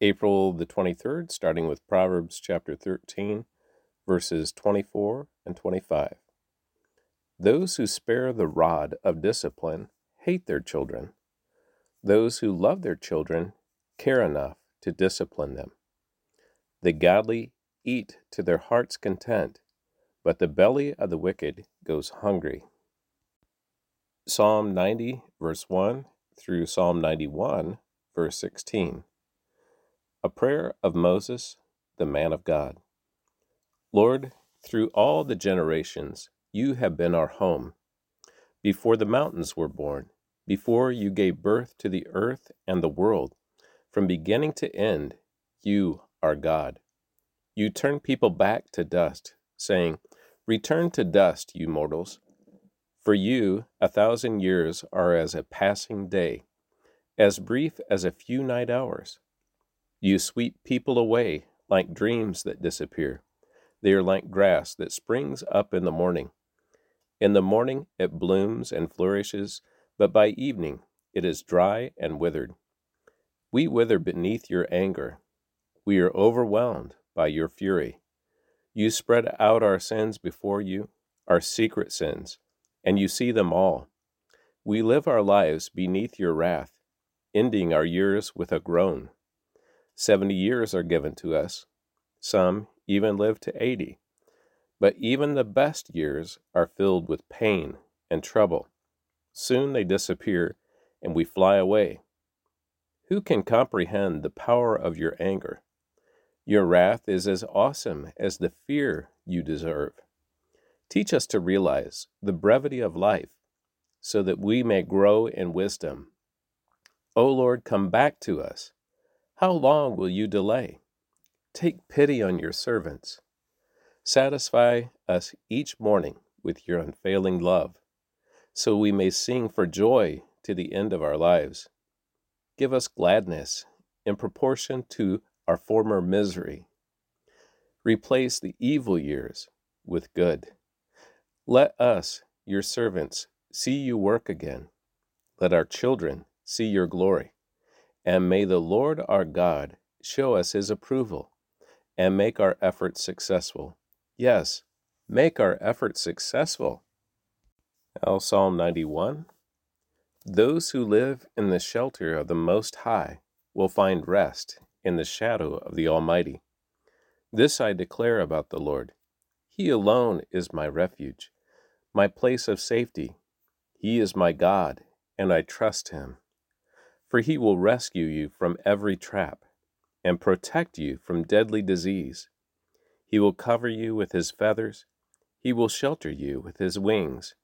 April the 23rd, starting with Proverbs chapter 13, verses 24 and 25. Those who spare the rod of discipline hate their children. Those who love their children care enough to discipline them. The godly eat to their heart's content, but the belly of the wicked goes hungry. Psalm 90, verse 1 through Psalm 91, verse 16. A prayer of Moses, the man of God. Lord, through all the generations, you have been our home. Before the mountains were born, before you gave birth to the earth and the world, from beginning to end, you are God. You turn people back to dust, saying, Return to dust, you mortals. For you, a thousand years are as a passing day, as brief as a few night hours. You sweep people away like dreams that disappear. They are like grass that springs up in the morning. In the morning it blooms and flourishes, but by evening it is dry and withered. We wither beneath your anger. We are overwhelmed by your fury. You spread out our sins before you, our secret sins, and you see them all. We live our lives beneath your wrath, ending our years with a groan. Seventy years are given to us. Some even live to eighty. But even the best years are filled with pain and trouble. Soon they disappear, and we fly away. Who can comprehend the power of your anger? Your wrath is as awesome as the fear you deserve. Teach us to realize the brevity of life so that we may grow in wisdom. O Lord, come back to us. How long will you delay? Take pity on your servants. Satisfy us each morning with your unfailing love, so we may sing for joy to the end of our lives. Give us gladness in proportion to our former misery. Replace the evil years with good. Let us, your servants, see you work again. Let our children see your glory. And may the Lord our God show us his approval and make our efforts successful. Yes, make our efforts successful. Now, Psalm 91 Those who live in the shelter of the Most High will find rest in the shadow of the Almighty. This I declare about the Lord He alone is my refuge, my place of safety. He is my God, and I trust Him for he will rescue you from every trap and protect you from deadly disease. He will cover you with his feathers, he will shelter you with his wings.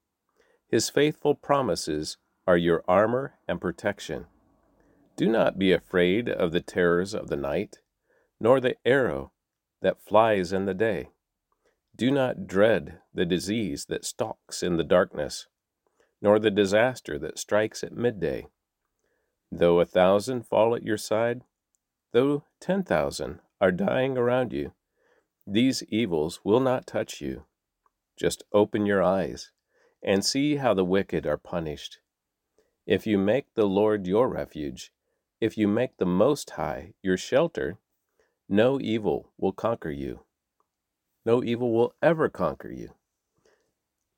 His faithful promises are your armor and protection. Do not be afraid of the terrors of the night, nor the arrow that flies in the day. Do not dread the disease that stalks in the darkness, nor the disaster that strikes at midday. Though a thousand fall at your side, though ten thousand are dying around you, these evils will not touch you. Just open your eyes and see how the wicked are punished. If you make the Lord your refuge, if you make the Most High your shelter, no evil will conquer you. No evil will ever conquer you.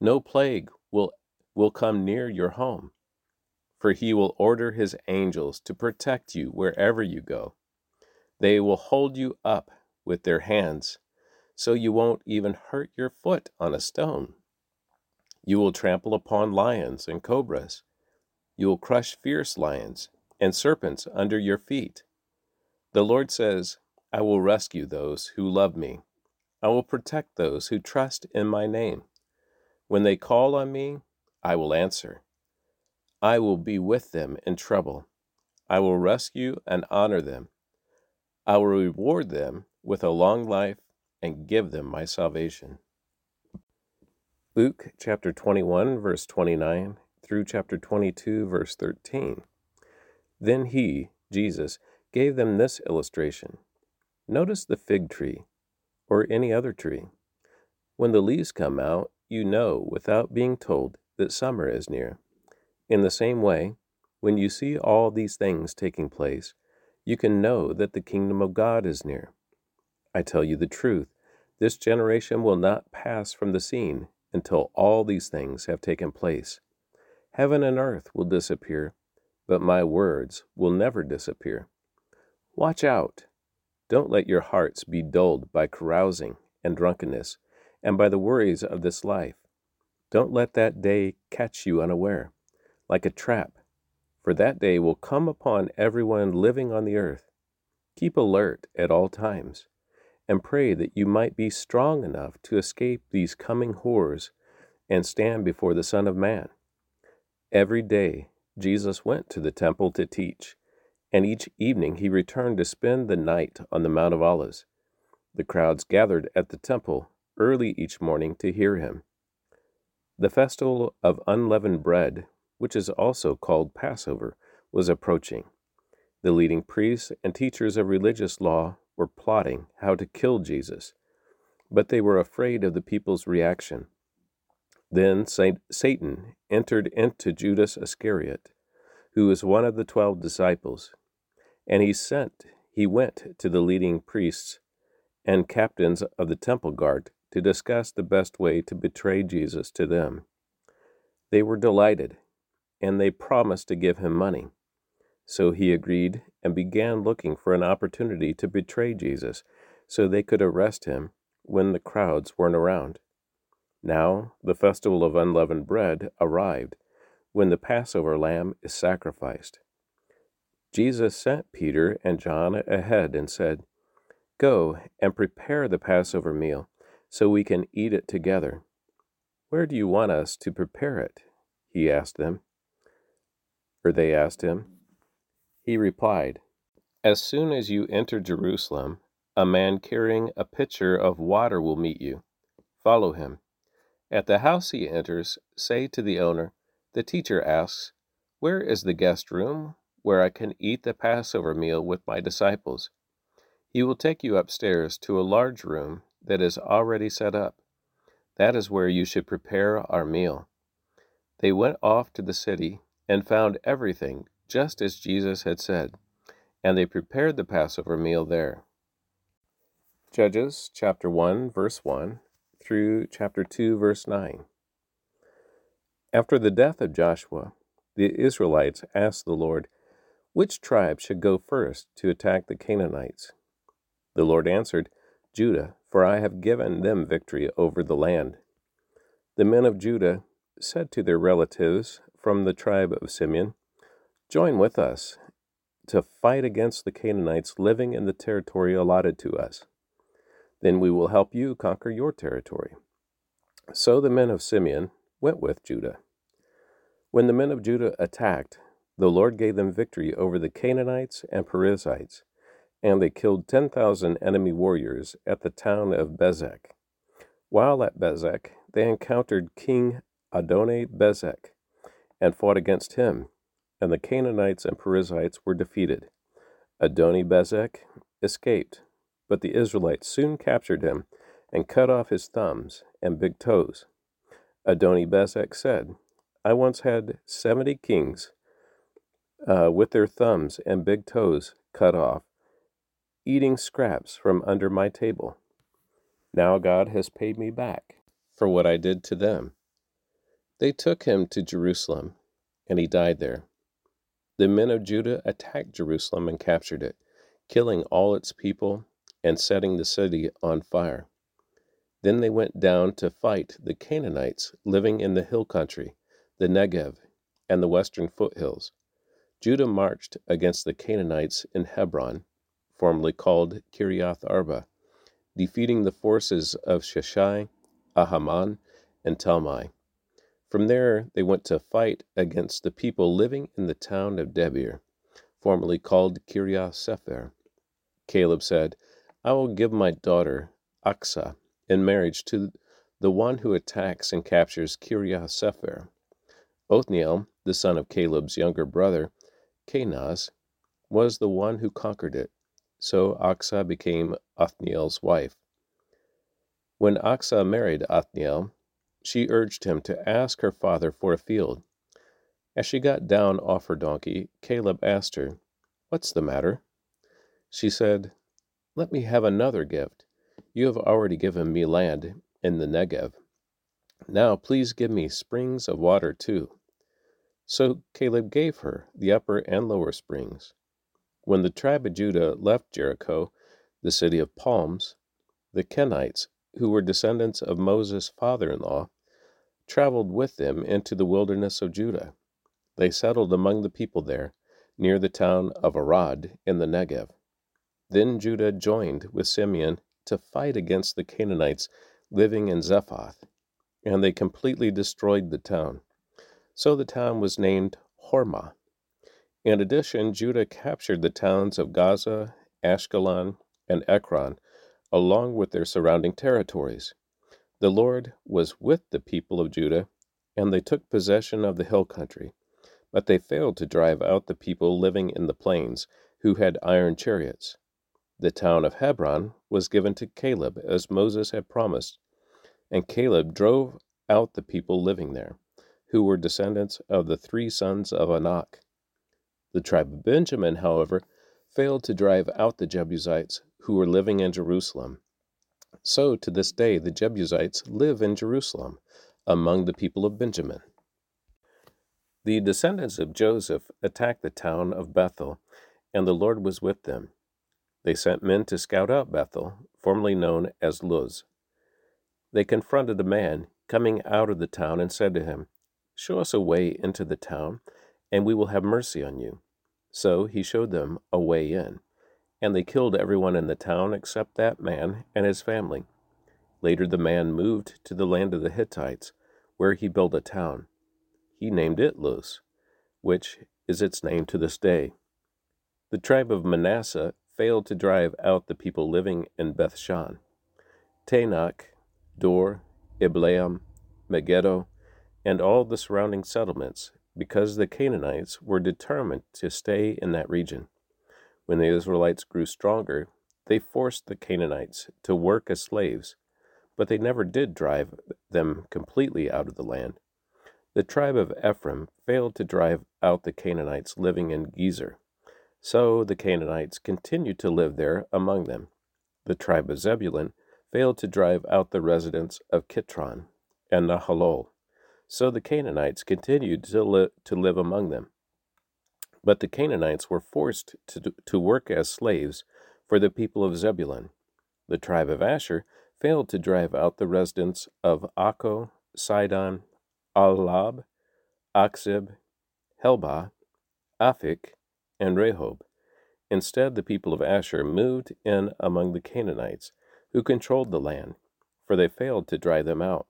No plague will, will come near your home for he will order his angels to protect you wherever you go. They will hold you up with their hands, so you won't even hurt your foot on a stone. You will trample upon lions and cobras. You will crush fierce lions and serpents under your feet. The Lord says, I will rescue those who love me. I will protect those who trust in my name. When they call on me, I will answer. I will be with them in trouble. I will rescue and honor them. I will reward them with a long life and give them my salvation. Luke chapter 21, verse 29 through chapter 22, verse 13. Then he, Jesus, gave them this illustration Notice the fig tree, or any other tree. When the leaves come out, you know without being told that summer is near. In the same way, when you see all these things taking place, you can know that the kingdom of God is near. I tell you the truth, this generation will not pass from the scene until all these things have taken place. Heaven and earth will disappear, but my words will never disappear. Watch out. Don't let your hearts be dulled by carousing and drunkenness and by the worries of this life. Don't let that day catch you unaware, like a trap, for that day will come upon everyone living on the earth. Keep alert at all times, and pray that you might be strong enough to escape these coming horrors and stand before the Son of Man. Every day Jesus went to the temple to teach, and each evening he returned to spend the night on the Mount of Olives. The crowds gathered at the temple early each morning to hear him. The festival of unleavened bread, which is also called Passover, was approaching. The leading priests and teachers of religious law were plotting how to kill Jesus, but they were afraid of the people's reaction. Then Satan entered into Judas Iscariot, who was one of the twelve disciples, and he sent he went to the leading priests and captains of the temple guard to discuss the best way to betray Jesus to them. They were delighted, and they promised to give him money. So he agreed and began looking for an opportunity to betray Jesus so they could arrest him when the crowds weren't around. Now the festival of unleavened bread arrived, when the Passover lamb is sacrificed. Jesus sent Peter and John ahead and said, Go and prepare the Passover meal so we can eat it together. Where do you want us to prepare it? He asked them. Or they asked him. He replied, As soon as you enter Jerusalem, a man carrying a pitcher of water will meet you. Follow him. At the house he enters, say to the owner, The teacher asks, Where is the guest room where I can eat the Passover meal with my disciples? He will take you upstairs to a large room that is already set up. That is where you should prepare our meal. They went off to the city and found everything just as Jesus had said, and they prepared the Passover meal there. Judges chapter 1 verse 1 through chapter 2 verse 9. After the death of Joshua, the Israelites asked the Lord, Which tribe should go first to attack the Canaanites? The Lord answered, Judah, for I have given them victory over the land. The men of Judah said to their relatives from the tribe of Simeon, Join with us to fight against the Canaanites living in the territory allotted to us. Then we will help you conquer your territory. So the men of Simeon went with Judah. When the men of Judah attacked, the Lord gave them victory over the Canaanites and Perizzites and they killed 10,000 enemy warriors at the town of Bezek. While at Bezek, they encountered King Adoni Bezek and fought against him, and the Canaanites and Perizzites were defeated. Adoni Bezek escaped, but the Israelites soon captured him and cut off his thumbs and big toes. Adoni Bezek said, I once had 70 kings uh, with their thumbs and big toes cut off eating scraps from under my table. Now God has paid me back for what I did to them. They took him to Jerusalem, and he died there. The men of Judah attacked Jerusalem and captured it, killing all its people and setting the city on fire. Then they went down to fight the Canaanites living in the hill country, the Negev, and the western foothills. Judah marched against the Canaanites in Hebron formerly called Kiriath Arba, defeating the forces of Sheshai, Ahiman, and Talmai. From there, they went to fight against the people living in the town of Debir, formerly called Kiriath Sepher. Caleb said, I will give my daughter, Acsah, in marriage to the one who attacks and captures Kiriath Sepher. Othniel, the son of Caleb's younger brother, Kenaz, was the one who conquered it. So Acsah became Othniel's wife. When Acsah married Othniel, she urged him to ask her father for a field. As she got down off her donkey, Caleb asked her, What's the matter? She said, Let me have another gift. You have already given me land in the Negev. Now please give me springs of water too. So Caleb gave her the upper and lower springs. When the tribe of Judah left Jericho, the city of palms, the Kenites, who were descendants of Moses' father in law, traveled with them into the wilderness of Judah. They settled among the people there, near the town of Arad in the Negev. Then Judah joined with Simeon to fight against the Canaanites living in Zephath, and they completely destroyed the town. So the town was named Hormah. In addition, Judah captured the towns of Gaza, Ashkelon, and Ekron, along with their surrounding territories. The Lord was with the people of Judah, and they took possession of the hill country. But they failed to drive out the people living in the plains, who had iron chariots. The town of Hebron was given to Caleb, as Moses had promised, and Caleb drove out the people living there, who were descendants of the three sons of Anak. The tribe of Benjamin, however, failed to drive out the Jebusites who were living in Jerusalem. So to this day the Jebusites live in Jerusalem among the people of Benjamin. The descendants of Joseph attacked the town of Bethel, and the Lord was with them. They sent men to scout out Bethel, formerly known as Luz. They confronted a man coming out of the town and said to him, Show us a way into the town, and we will have mercy on you. So he showed them a way in, and they killed everyone in the town except that man and his family. Later the man moved to the land of the Hittites, where he built a town. He named it Luz, which is its name to this day. The tribe of Manasseh failed to drive out the people living in Bethshan. Taanach, Dor, Ibleam, Megiddo, and all the surrounding settlements, because the Canaanites were determined to stay in that region. When the Israelites grew stronger, they forced the Canaanites to work as slaves but they never did drive them completely out of the land. The tribe of Ephraim failed to drive out the Canaanites living in Gezer. So the Canaanites continued to live there among them. The tribe of Zebulun failed to drive out the residents of Kitron and Nahalol. So the Canaanites continued to, li- to live among them. But the Canaanites were forced to, to work as slaves for the people of Zebulun. The tribe of Asher failed to drive out the residents of Akko, Sidon, Ahlab, Achzib, Helbah, Aphik, and Rehob. Instead, the people of Asher moved in among the Canaanites, who controlled the land, for they failed to drive them out.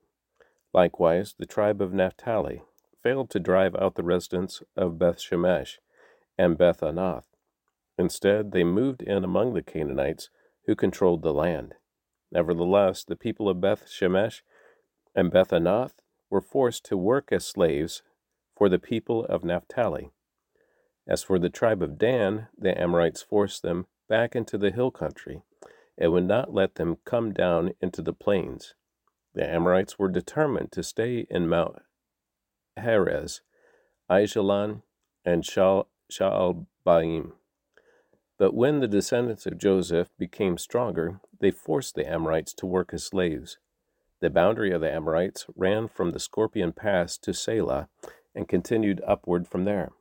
Likewise, the tribe of Naphtali failed to drive out the residents of Beth Shemesh and Beth Anath. Instead, they moved in among the Canaanites, who controlled the land. Nevertheless, the people of Beth Shemesh and Beth Anath were forced to work as slaves for the people of Naphtali. As for the tribe of Dan, the Amorites forced them back into the hill country and would not let them come down into the plains. The Amorites were determined to stay in Mount Heres, Aijalon, and Shaalbaim. But when the descendants of Joseph became stronger, they forced the Amorites to work as slaves. The boundary of the Amorites ran from the Scorpion Pass to Selah and continued upward from there.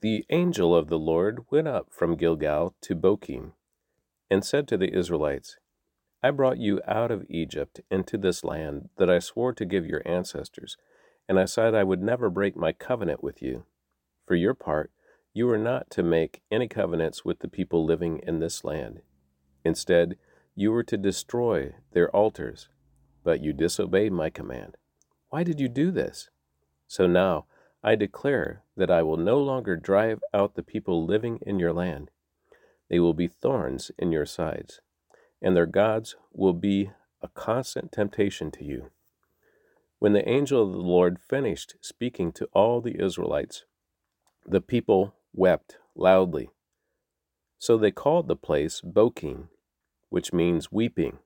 The angel of the Lord went up from Gilgal to Bochim and said to the Israelites, I brought you out of Egypt into this land that I swore to give your ancestors, and I said I would never break my covenant with you. For your part, you are not to make any covenants with the people living in this land. Instead, you were to destroy their altars, but you disobeyed my command. Why did you do this? So now I declare that I will no longer drive out the people living in your land. They will be thorns in your sides, and their gods will be a constant temptation to you. When the angel of the Lord finished speaking to all the Israelites, the people wept loudly. So they called the place Bochim, which means weeping,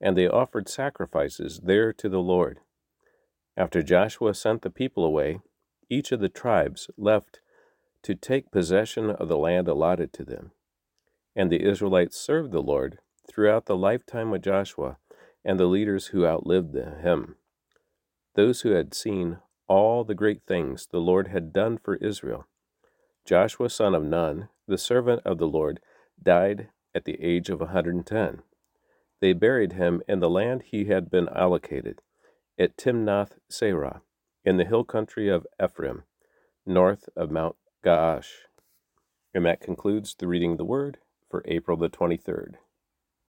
and they offered sacrifices there to the Lord. After Joshua sent the people away, each of the tribes left to take possession of the land allotted to them. And the Israelites served the Lord throughout the lifetime of Joshua and the leaders who outlived him. Those who had seen all the great things the Lord had done for Israel. Joshua, son of Nun, the servant of the Lord, died at the age of a 110. They buried him in the land he had been allocated, at Timnath Serah, in the hill country of Ephraim, north of Mount Gaash. And that concludes the reading of the word for April the 23rd.